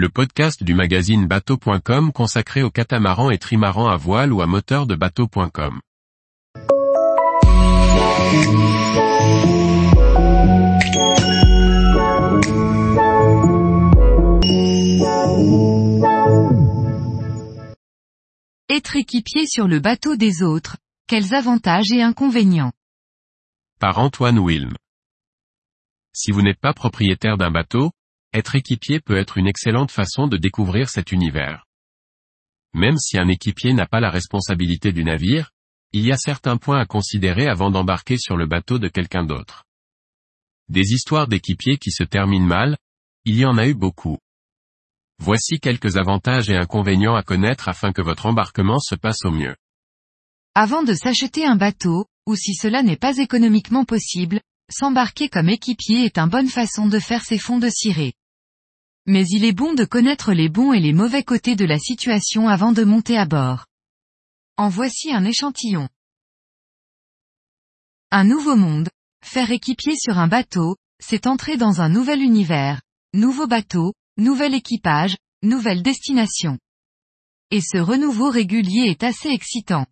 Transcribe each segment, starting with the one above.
le podcast du magazine bateau.com consacré aux catamarans et trimarans à voile ou à moteur de bateau.com. Être équipier sur le bateau des autres, quels avantages et inconvénients? Par Antoine Wilm. Si vous n'êtes pas propriétaire d'un bateau, être équipier peut être une excellente façon de découvrir cet univers. Même si un équipier n'a pas la responsabilité du navire, il y a certains points à considérer avant d'embarquer sur le bateau de quelqu'un d'autre. Des histoires d'équipiers qui se terminent mal, il y en a eu beaucoup. Voici quelques avantages et inconvénients à connaître afin que votre embarquement se passe au mieux. Avant de s'acheter un bateau, ou si cela n'est pas économiquement possible, s'embarquer comme équipier est une bonne façon de faire ses fonds de cirée. Mais il est bon de connaître les bons et les mauvais côtés de la situation avant de monter à bord. En voici un échantillon. Un nouveau monde. Faire équipier sur un bateau, c'est entrer dans un nouvel univers. Nouveau bateau, nouvel équipage, nouvelle destination. Et ce renouveau régulier est assez excitant.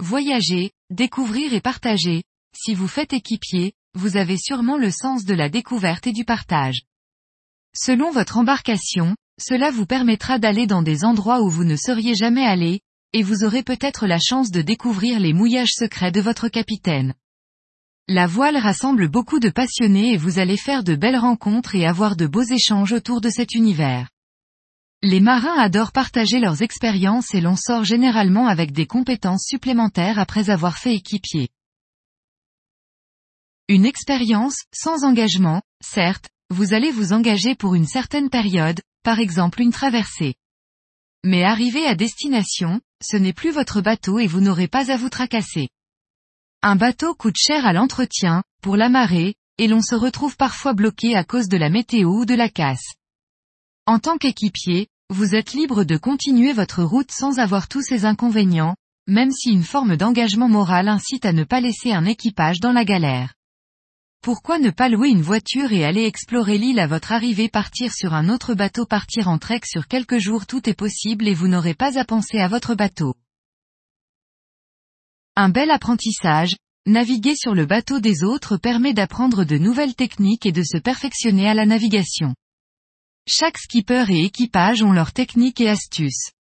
Voyager, découvrir et partager. Si vous faites équipier, vous avez sûrement le sens de la découverte et du partage. Selon votre embarcation, cela vous permettra d'aller dans des endroits où vous ne seriez jamais allé, et vous aurez peut-être la chance de découvrir les mouillages secrets de votre capitaine. La voile rassemble beaucoup de passionnés et vous allez faire de belles rencontres et avoir de beaux échanges autour de cet univers. Les marins adorent partager leurs expériences et l'on sort généralement avec des compétences supplémentaires après avoir fait équipier. Une expérience, sans engagement, certes, vous allez vous engager pour une certaine période, par exemple une traversée. Mais arrivé à destination, ce n'est plus votre bateau et vous n'aurez pas à vous tracasser. Un bateau coûte cher à l'entretien, pour l'amarrer, et l'on se retrouve parfois bloqué à cause de la météo ou de la casse. En tant qu'équipier, vous êtes libre de continuer votre route sans avoir tous ces inconvénients, même si une forme d'engagement moral incite à ne pas laisser un équipage dans la galère. Pourquoi ne pas louer une voiture et aller explorer l'île à votre arrivée partir sur un autre bateau partir en trek sur quelques jours tout est possible et vous n'aurez pas à penser à votre bateau. Un bel apprentissage, naviguer sur le bateau des autres permet d'apprendre de nouvelles techniques et de se perfectionner à la navigation. Chaque skipper et équipage ont leurs techniques et astuces.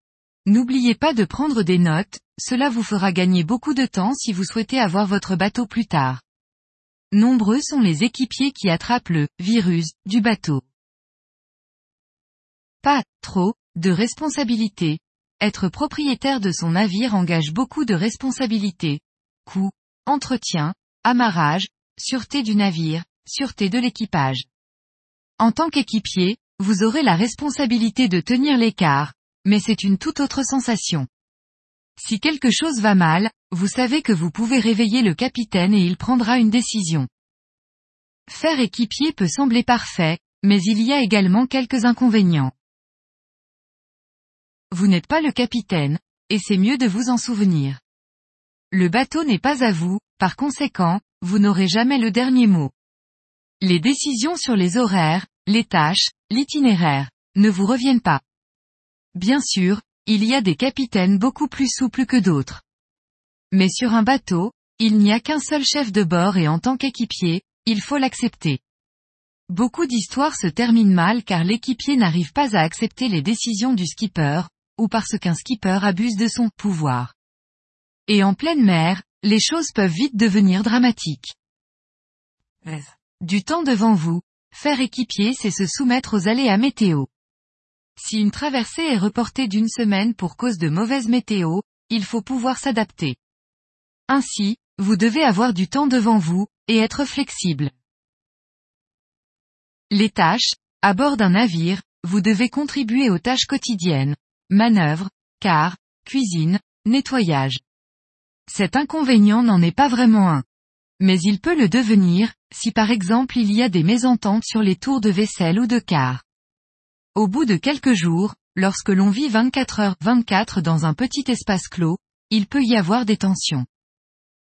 N'oubliez pas de prendre des notes, cela vous fera gagner beaucoup de temps si vous souhaitez avoir votre bateau plus tard. Nombreux sont les équipiers qui attrapent le virus du bateau. Pas trop de responsabilité. Être propriétaire de son navire engage beaucoup de responsabilités. Coûts, entretien, amarrage, sûreté du navire, sûreté de l'équipage. En tant qu'équipier, vous aurez la responsabilité de tenir l'écart, mais c'est une toute autre sensation. Si quelque chose va mal, vous savez que vous pouvez réveiller le capitaine et il prendra une décision. Faire équipier peut sembler parfait, mais il y a également quelques inconvénients. Vous n'êtes pas le capitaine, et c'est mieux de vous en souvenir. Le bateau n'est pas à vous, par conséquent, vous n'aurez jamais le dernier mot. Les décisions sur les horaires, les tâches, l'itinéraire, ne vous reviennent pas. Bien sûr, il y a des capitaines beaucoup plus souples que d'autres. Mais sur un bateau, il n'y a qu'un seul chef de bord et en tant qu'équipier, il faut l'accepter. Beaucoup d'histoires se terminent mal car l'équipier n'arrive pas à accepter les décisions du skipper, ou parce qu'un skipper abuse de son pouvoir. Et en pleine mer, les choses peuvent vite devenir dramatiques. Du temps devant vous, faire équipier c'est se soumettre aux aléas météo. Si une traversée est reportée d'une semaine pour cause de mauvaise météo, il faut pouvoir s'adapter. Ainsi, vous devez avoir du temps devant vous, et être flexible. Les tâches, à bord d'un navire, vous devez contribuer aux tâches quotidiennes, manœuvres, car, cuisine, nettoyage. Cet inconvénient n'en est pas vraiment un. Mais il peut le devenir, si par exemple il y a des mésententes sur les tours de vaisselle ou de car. Au bout de quelques jours, lorsque l'on vit 24 heures 24 dans un petit espace clos, il peut y avoir des tensions.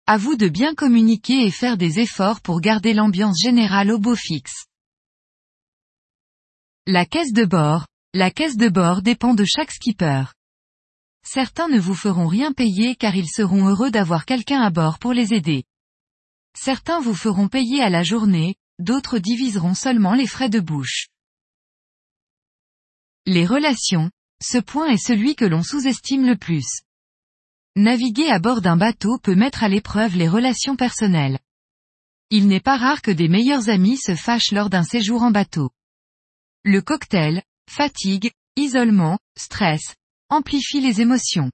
À vous de bien communiquer et faire des efforts pour garder l'ambiance générale au beau fixe. La caisse de bord. La caisse de bord dépend de chaque skipper. Certains ne vous feront rien payer car ils seront heureux d'avoir quelqu'un à bord pour les aider. Certains vous feront payer à la journée, d'autres diviseront seulement les frais de bouche. Les relations. Ce point est celui que l'on sous-estime le plus. Naviguer à bord d'un bateau peut mettre à l'épreuve les relations personnelles. Il n'est pas rare que des meilleurs amis se fâchent lors d'un séjour en bateau. Le cocktail, fatigue, isolement, stress, amplifie les émotions.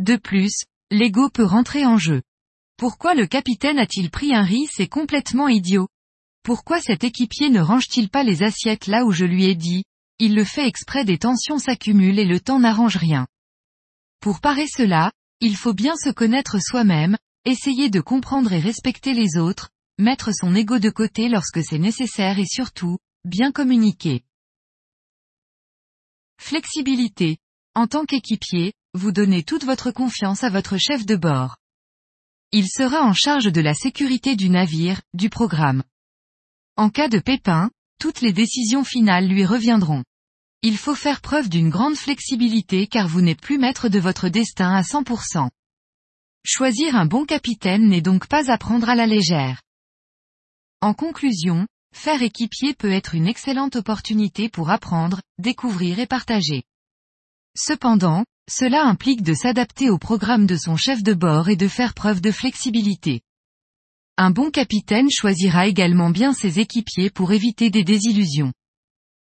De plus, l'ego peut rentrer en jeu. Pourquoi le capitaine a-t-il pris un riz? C'est complètement idiot. Pourquoi cet équipier ne range-t-il pas les assiettes là où je lui ai dit? Il le fait exprès des tensions s'accumulent et le temps n'arrange rien. Pour parer cela, il faut bien se connaître soi-même, essayer de comprendre et respecter les autres, mettre son ego de côté lorsque c'est nécessaire et surtout, bien communiquer. Flexibilité. En tant qu'équipier, vous donnez toute votre confiance à votre chef de bord. Il sera en charge de la sécurité du navire, du programme. En cas de pépin, toutes les décisions finales lui reviendront. Il faut faire preuve d'une grande flexibilité car vous n'êtes plus maître de votre destin à 100%. Choisir un bon capitaine n'est donc pas à prendre à la légère. En conclusion, faire équipier peut être une excellente opportunité pour apprendre, découvrir et partager. Cependant, cela implique de s'adapter au programme de son chef de bord et de faire preuve de flexibilité. Un bon capitaine choisira également bien ses équipiers pour éviter des désillusions.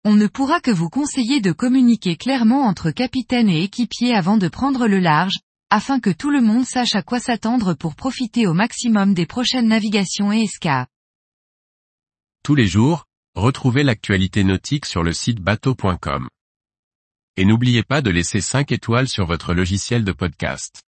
On ne pourra que vous conseiller de communiquer clairement entre capitaine et équipier avant de prendre le large, afin que tout le monde sache à quoi s'attendre pour profiter au maximum des prochaines navigations et escapes. Tous les jours, retrouvez l'actualité nautique sur le site bateau.com. Et n'oubliez pas de laisser 5 étoiles sur votre logiciel de podcast.